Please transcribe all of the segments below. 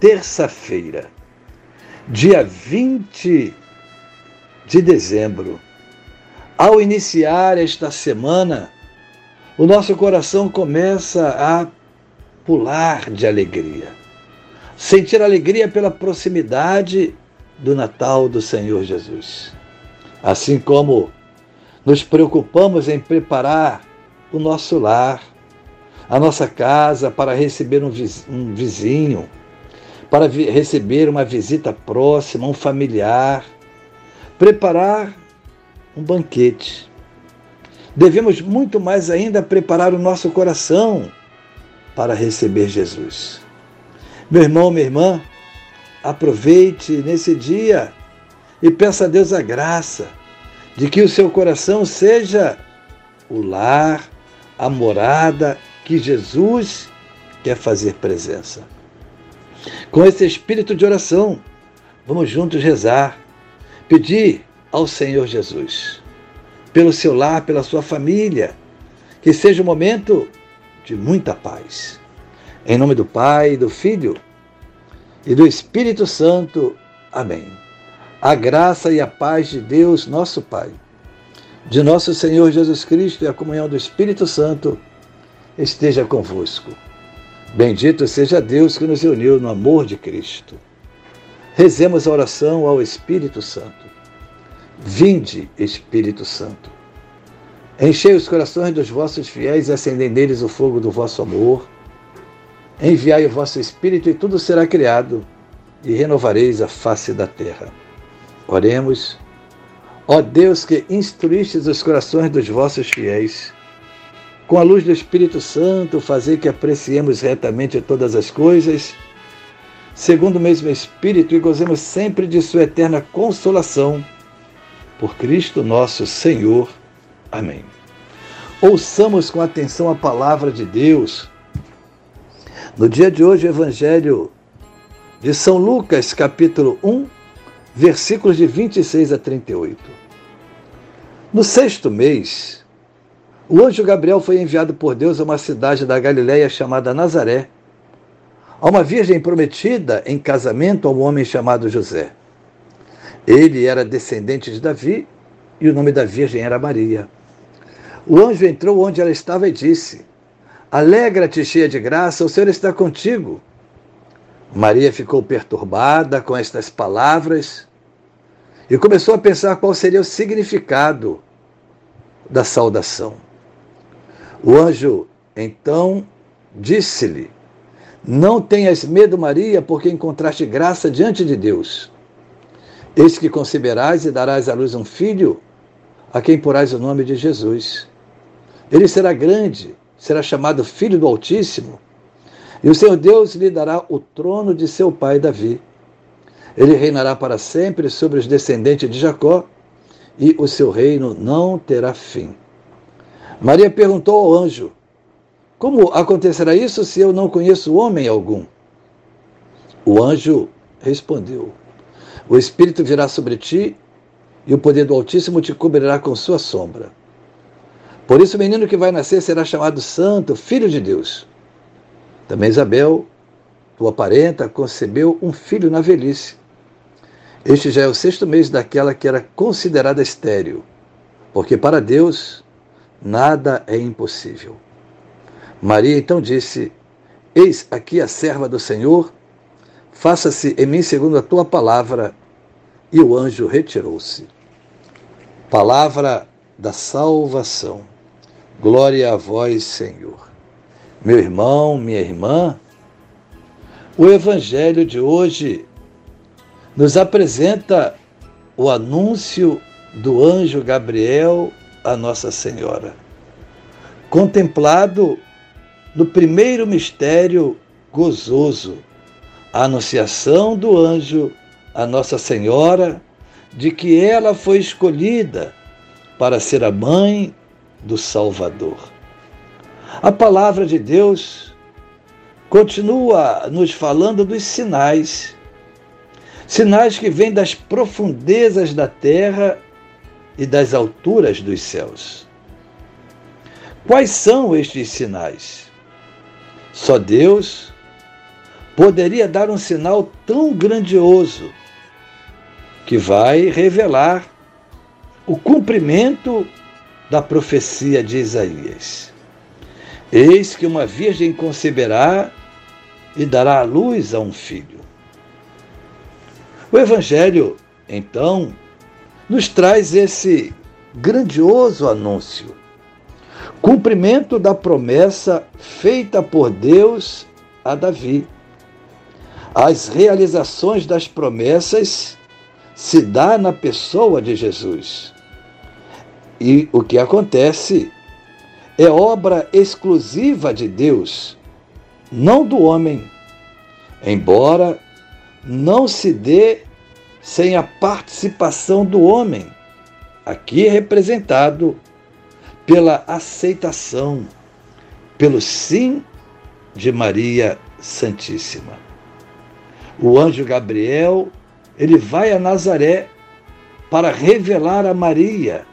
terça-feira, dia 20 de dezembro. Ao iniciar esta semana, o nosso coração começa a pular de alegria. Sentir alegria pela proximidade do Natal do Senhor Jesus. Assim como nos preocupamos em preparar o nosso lar, a nossa casa para receber um vizinho, para receber uma visita próxima, um familiar, preparar um banquete. Devemos muito mais ainda preparar o nosso coração para receber Jesus. Meu irmão, minha irmã, aproveite nesse dia e peça a Deus a graça de que o seu coração seja o lar, a morada que Jesus quer fazer presença. Com esse espírito de oração, vamos juntos rezar, pedir ao Senhor Jesus, pelo seu lar, pela sua família, que seja um momento de muita paz. Em nome do Pai, do Filho e do Espírito Santo. Amém. A graça e a paz de Deus, nosso Pai, de nosso Senhor Jesus Cristo e a comunhão do Espírito Santo esteja convosco. Bendito seja Deus que nos uniu no amor de Cristo. Rezemos a oração ao Espírito Santo. Vinde, Espírito Santo. Enchei os corações dos vossos fiéis e acendei neles o fogo do vosso amor. Enviai o vosso Espírito e tudo será criado, e renovareis a face da terra. Oremos. Ó Deus que instruístes os corações dos vossos fiéis, com a luz do Espírito Santo, fazer que apreciemos retamente todas as coisas, segundo o mesmo Espírito, e gozemos sempre de Sua eterna consolação. Por Cristo nosso Senhor. Amém. Ouçamos com atenção a palavra de Deus. No dia de hoje, o Evangelho de São Lucas, capítulo 1, versículos de 26 a 38. No sexto mês, o anjo Gabriel foi enviado por Deus a uma cidade da Galiléia chamada Nazaré, a uma virgem prometida em casamento a um homem chamado José. Ele era descendente de Davi e o nome da virgem era Maria. O anjo entrou onde ela estava e disse: Alegra-te, cheia de graça, o Senhor está contigo. Maria ficou perturbada com estas palavras e começou a pensar qual seria o significado da saudação. O anjo então disse-lhe: Não tenhas medo, Maria, porque encontraste graça diante de Deus. Eis que conceberás e darás à luz um filho, a quem porás o nome de Jesus. Ele será grande, será chamado Filho do Altíssimo, e o Senhor Deus lhe dará o trono de seu pai Davi. Ele reinará para sempre sobre os descendentes de Jacó, e o seu reino não terá fim. Maria perguntou ao anjo: Como acontecerá isso se eu não conheço homem algum? O anjo respondeu: O Espírito virá sobre ti e o poder do Altíssimo te cobrirá com sua sombra. Por isso, o menino que vai nascer será chamado Santo, Filho de Deus. Também Isabel, tua parenta, concebeu um filho na velhice. Este já é o sexto mês daquela que era considerada estéril, porque para Deus nada é impossível. Maria então disse: Eis aqui a serva do Senhor, faça-se em mim segundo a tua palavra. E o anjo retirou-se. Palavra da salvação. Glória a vós, Senhor. Meu irmão, minha irmã, o evangelho de hoje nos apresenta o anúncio do anjo Gabriel a Nossa Senhora. Contemplado no primeiro mistério gozoso, a anunciação do anjo a Nossa Senhora de que ela foi escolhida para ser a mãe do Salvador. A palavra de Deus continua nos falando dos sinais, sinais que vêm das profundezas da terra e das alturas dos céus. Quais são estes sinais? Só Deus poderia dar um sinal tão grandioso que vai revelar o cumprimento da profecia de Isaías. Eis que uma virgem conceberá e dará à luz a um filho. O Evangelho, então, nos traz esse grandioso anúncio, cumprimento da promessa feita por Deus a Davi. As realizações das promessas se dá na pessoa de Jesus. E o que acontece é obra exclusiva de Deus, não do homem, embora não se dê sem a participação do homem, aqui representado pela aceitação, pelo sim de Maria Santíssima. O anjo Gabriel, ele vai a Nazaré para revelar a Maria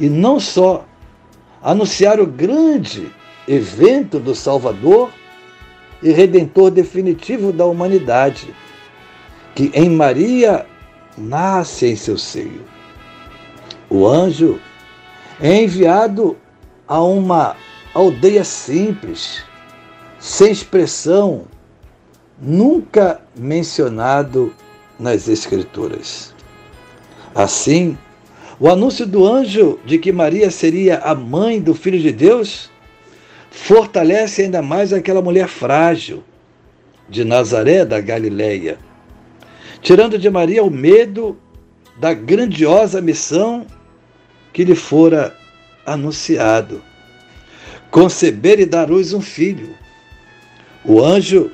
e não só anunciar o grande evento do Salvador e redentor definitivo da humanidade, que em Maria nasce em seu seio. O anjo é enviado a uma aldeia simples, sem expressão, nunca mencionado nas Escrituras. Assim, o anúncio do anjo de que Maria seria a mãe do Filho de Deus fortalece ainda mais aquela mulher frágil de Nazaré da Galileia, tirando de Maria o medo da grandiosa missão que lhe fora anunciado: conceber e dar luz um filho. O anjo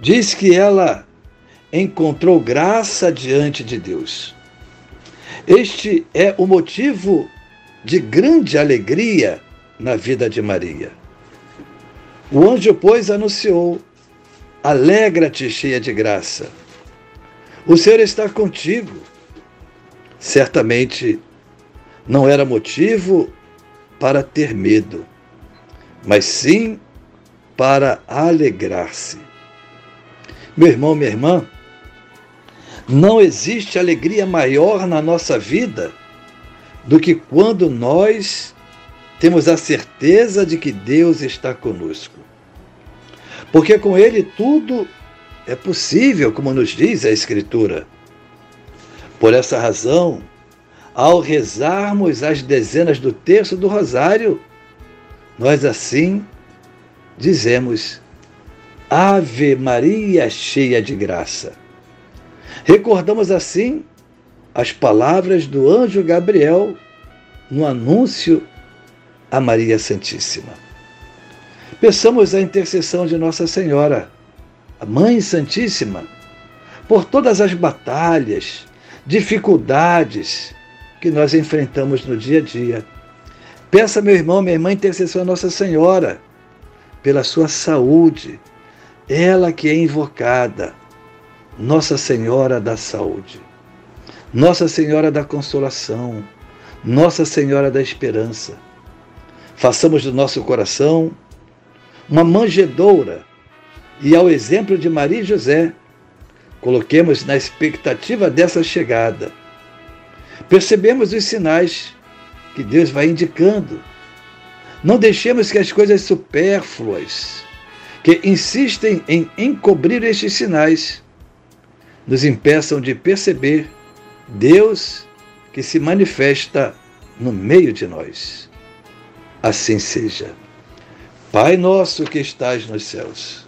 diz que ela encontrou graça diante de Deus. Este é o motivo de grande alegria na vida de Maria. O anjo, pois, anunciou: Alegra-te, cheia de graça. O Senhor está contigo. Certamente não era motivo para ter medo, mas sim para alegrar-se. Meu irmão, minha irmã, não existe alegria maior na nossa vida do que quando nós temos a certeza de que Deus está conosco. Porque com Ele tudo é possível, como nos diz a Escritura. Por essa razão, ao rezarmos as dezenas do terço do Rosário, nós assim dizemos: Ave Maria, cheia de graça. Recordamos assim as palavras do anjo Gabriel no anúncio a Maria Santíssima. Peçamos a intercessão de Nossa Senhora, a Mãe Santíssima, por todas as batalhas, dificuldades que nós enfrentamos no dia a dia. Peça, meu irmão, minha irmã, intercessão a Nossa Senhora, pela sua saúde, ela que é invocada nossa Senhora da Saúde, Nossa Senhora da Consolação, Nossa Senhora da Esperança. Façamos do nosso coração uma manjedoura e, ao exemplo de Maria e José, coloquemos na expectativa dessa chegada. Percebemos os sinais que Deus vai indicando. Não deixemos que as coisas supérfluas, que insistem em encobrir estes sinais, nos impeçam de perceber Deus que se manifesta no meio de nós. Assim seja. Pai nosso que estais nos céus,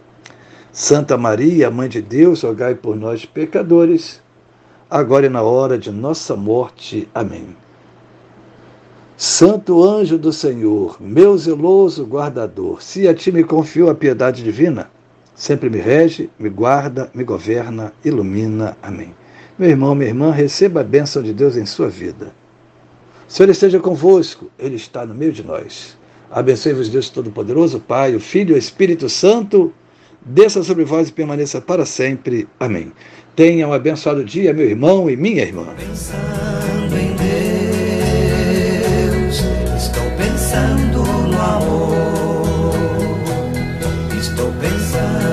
Santa Maria, Mãe de Deus, rogai por nós, pecadores, agora e na hora de nossa morte. Amém. Santo anjo do Senhor, meu zeloso guardador, se a ti me confio a piedade divina, sempre me rege, me guarda, me governa, ilumina. Amém. Meu irmão, minha irmã, receba a bênção de Deus em sua vida. Senhor esteja convosco, Ele está no meio de nós. Abençoe-vos, Deus Todo-Poderoso, Pai, o Filho e o Espírito Santo, desça sobre vós e permaneça para sempre. Amém. Tenha um abençoado dia, meu irmão e minha irmã. Pensando em Deus, estou pensando no amor. Estou pensando